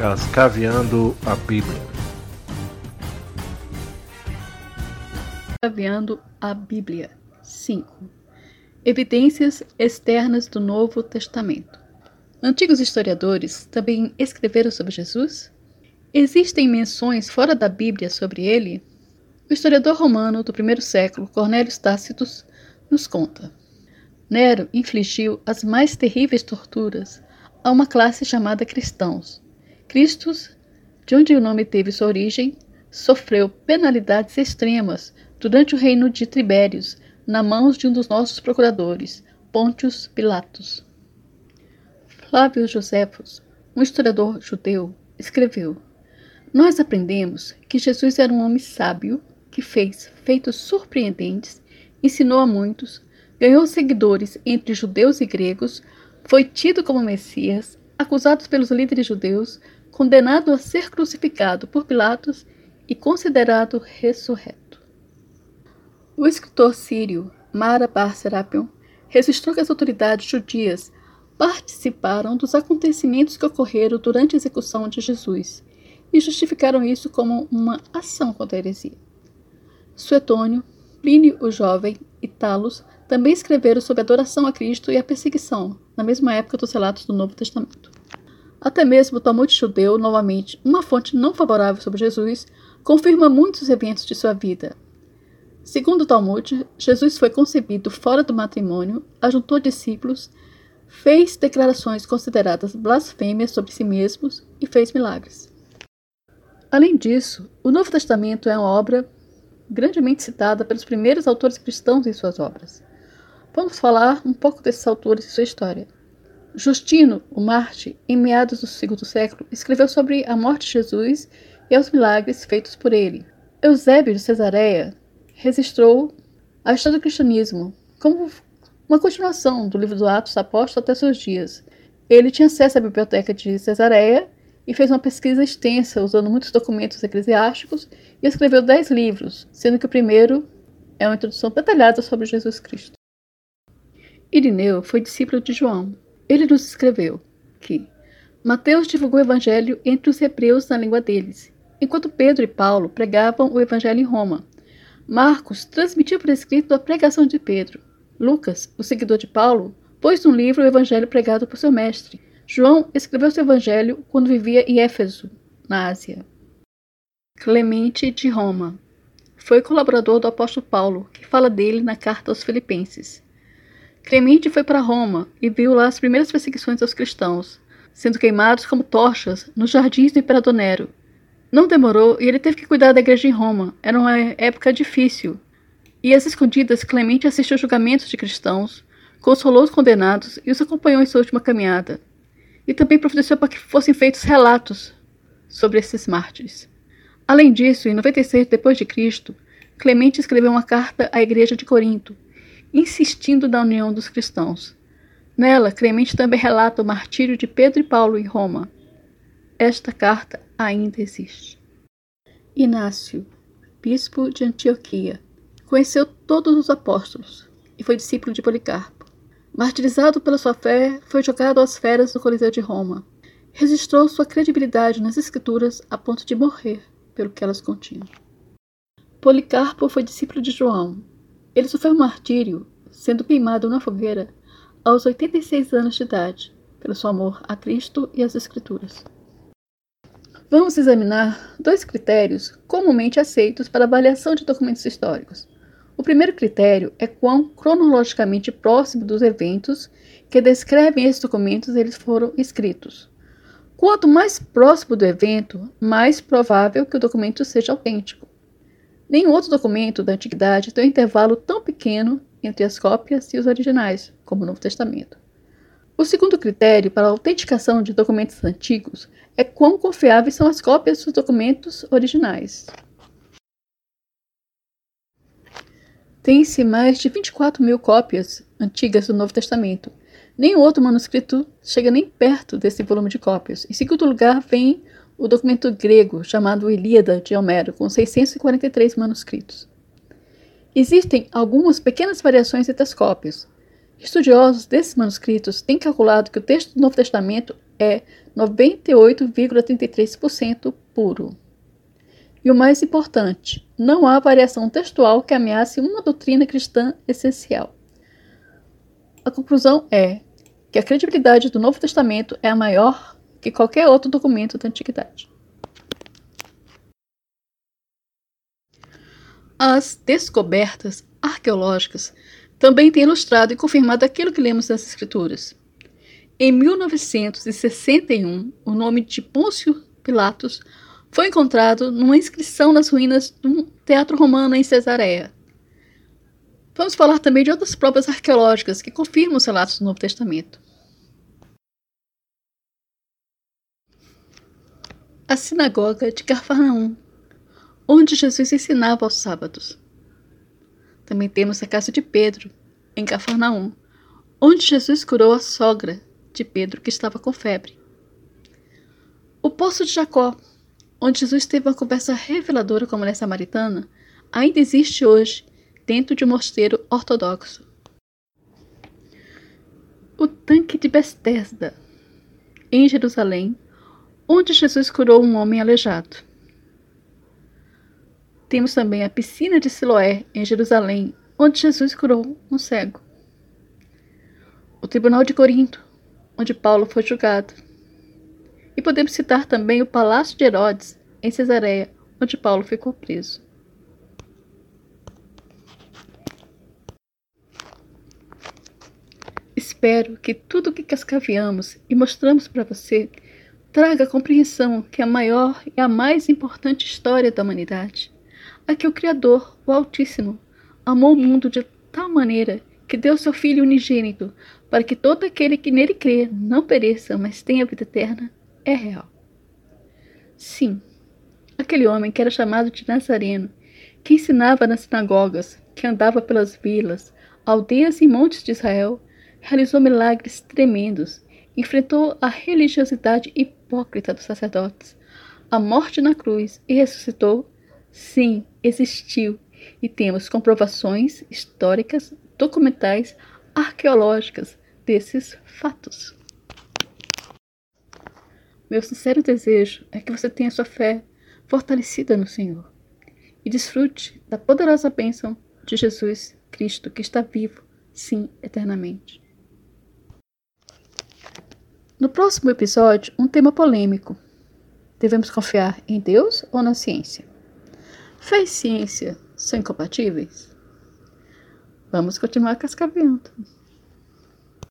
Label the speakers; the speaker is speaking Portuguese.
Speaker 1: Cascaveando a Bíblia.
Speaker 2: Cascaveando a Bíblia 5. Evidências externas do Novo Testamento. Antigos historiadores também escreveram sobre Jesus? Existem menções fora da Bíblia sobre ele? O historiador romano do primeiro século, Cornélio Tácitus, nos conta. Nero infligiu as mais terríveis torturas a uma classe chamada cristãos. Cristos, de onde o nome teve sua origem, sofreu penalidades extremas durante o reino de Tibérios, na mãos de um dos nossos procuradores, Pontius Pilatos. Flávio Joséfos, um historiador judeu, escreveu: Nós aprendemos que Jesus era um homem sábio que fez feitos surpreendentes, ensinou a muitos, ganhou seguidores entre judeus e gregos, foi tido como Messias, acusado pelos líderes judeus, condenado a ser crucificado por Pilatos e considerado ressurreto. O escritor sírio Mara Bar Serapion registrou que as autoridades judias participaram dos acontecimentos que ocorreram durante a execução de Jesus e justificaram isso como uma ação contra a heresia. Suetônio, Plínio o Jovem e Talos também escreveram sobre a adoração a Cristo e a perseguição, na mesma época dos relatos do Novo Testamento. Até mesmo o Talmud judeu, novamente uma fonte não favorável sobre Jesus, confirma muitos eventos de sua vida. Segundo o Talmud, Jesus foi concebido fora do matrimônio, ajuntou discípulos, fez declarações consideradas blasfêmias sobre si mesmos e fez milagres. Além disso, o Novo Testamento é uma obra grandemente citada pelos primeiros autores cristãos em suas obras. Vamos falar um pouco desses autores e sua história. Justino, o Marte, em meados do segundo século, escreveu sobre a morte de Jesus e os milagres feitos por ele. Eusébio de Cesareia registrou a história do cristianismo como uma continuação do livro dos Atos Apóstolos até seus dias. Ele tinha acesso à biblioteca de Cesareia e fez uma pesquisa extensa usando muitos documentos eclesiásticos e escreveu dez livros, sendo que o primeiro é uma introdução detalhada sobre Jesus Cristo. Irineu foi discípulo de João. Ele nos escreveu que Mateus divulgou o evangelho entre os hebreus na língua deles, enquanto Pedro e Paulo pregavam o evangelho em Roma. Marcos transmitiu por escrito a pregação de Pedro. Lucas, o seguidor de Paulo, pôs no livro o evangelho pregado por seu mestre. João escreveu seu evangelho quando vivia em Éfeso, na Ásia. Clemente de Roma foi colaborador do apóstolo Paulo, que fala dele na carta aos Filipenses. Clemente foi para Roma e viu lá as primeiras perseguições aos cristãos, sendo queimados como tochas nos jardins do imperador Nero. Não demorou e ele teve que cuidar da igreja em Roma. Era uma época difícil. E às escondidas, Clemente assistiu julgamentos de cristãos, consolou os condenados e os acompanhou em sua última caminhada e também providenciou para que fossem feitos relatos sobre esses mártires. Além disso, em 96 d.C., Clemente escreveu uma carta à igreja de Corinto, insistindo na união dos cristãos. Nela, Clemente também relata o martírio de Pedro e Paulo em Roma. Esta carta ainda existe. Inácio, bispo de Antioquia, conheceu todos os apóstolos e foi discípulo de Policarpo. Martirizado pela sua fé, foi jogado às feras no Coliseu de Roma. Registrou sua credibilidade nas Escrituras a ponto de morrer pelo que elas continham. Policarpo foi discípulo de João. Ele sofreu um martírio, sendo queimado na fogueira aos 86 anos de idade, pelo seu amor a Cristo e às Escrituras. Vamos examinar dois critérios comumente aceitos para avaliação de documentos históricos. O primeiro critério é quão cronologicamente próximo dos eventos que descrevem esses documentos eles foram escritos. Quanto mais próximo do evento, mais provável que o documento seja autêntico. Nenhum outro documento da antiguidade tem um intervalo tão pequeno entre as cópias e os originais, como o Novo Testamento. O segundo critério para a autenticação de documentos antigos é quão confiáveis são as cópias dos documentos originais. Tem-se mais de 24 mil cópias antigas do Novo Testamento. Nenhum outro manuscrito chega nem perto desse volume de cópias. Em segundo lugar, vem o documento grego chamado Ilíada de Homero, com 643 manuscritos. Existem algumas pequenas variações entre as cópias. Estudiosos desses manuscritos têm calculado que o texto do Novo Testamento é 98,33% puro. E o mais importante, não há variação textual que ameace uma doutrina cristã essencial. A conclusão é que a credibilidade do Novo Testamento é a maior que qualquer outro documento da Antiguidade. As descobertas arqueológicas também têm ilustrado e confirmado aquilo que lemos nas Escrituras. Em 1961, o nome de Pôncio Pilatos foi encontrado numa inscrição nas ruínas de um teatro romano em Cesareia. Vamos falar também de outras provas arqueológicas que confirmam os relatos do Novo Testamento. A sinagoga de Cafarnaum, onde Jesus ensinava aos sábados. Também temos a casa de Pedro, em Cafarnaum, onde Jesus curou a sogra de Pedro que estava com febre. O poço de Jacó, onde Jesus teve uma conversa reveladora com a mulher samaritana, ainda existe hoje dentro de um mosteiro ortodoxo. O tanque de Betesda, em Jerusalém, onde Jesus curou um homem aleijado. Temos também a piscina de Siloé, em Jerusalém, onde Jesus curou um cego. O tribunal de Corinto, onde Paulo foi julgado. E podemos citar também o Palácio de Herodes, em Cesareia, onde Paulo ficou preso. Espero que tudo o que cascaveamos e mostramos para você traga a compreensão que a maior e a mais importante história da humanidade, a que o Criador, o Altíssimo, amou o mundo de tal maneira que deu seu Filho unigênito, para que todo aquele que nele crê não pereça, mas tenha vida eterna, é real. Sim, aquele homem que era chamado de Nazareno, que ensinava nas sinagogas, que andava pelas vilas, aldeias e montes de Israel, realizou milagres tremendos, enfrentou a religiosidade hipócrita dos sacerdotes, a morte na cruz e ressuscitou? Sim, existiu, e temos comprovações históricas documentais arqueológicas desses fatos. Meu sincero desejo é que você tenha sua fé fortalecida no Senhor e desfrute da poderosa bênção de Jesus Cristo que está vivo, sim, eternamente. No próximo episódio, um tema polêmico. Devemos confiar em Deus ou na ciência? Fé e ciência são incompatíveis? Vamos continuar cascaveando.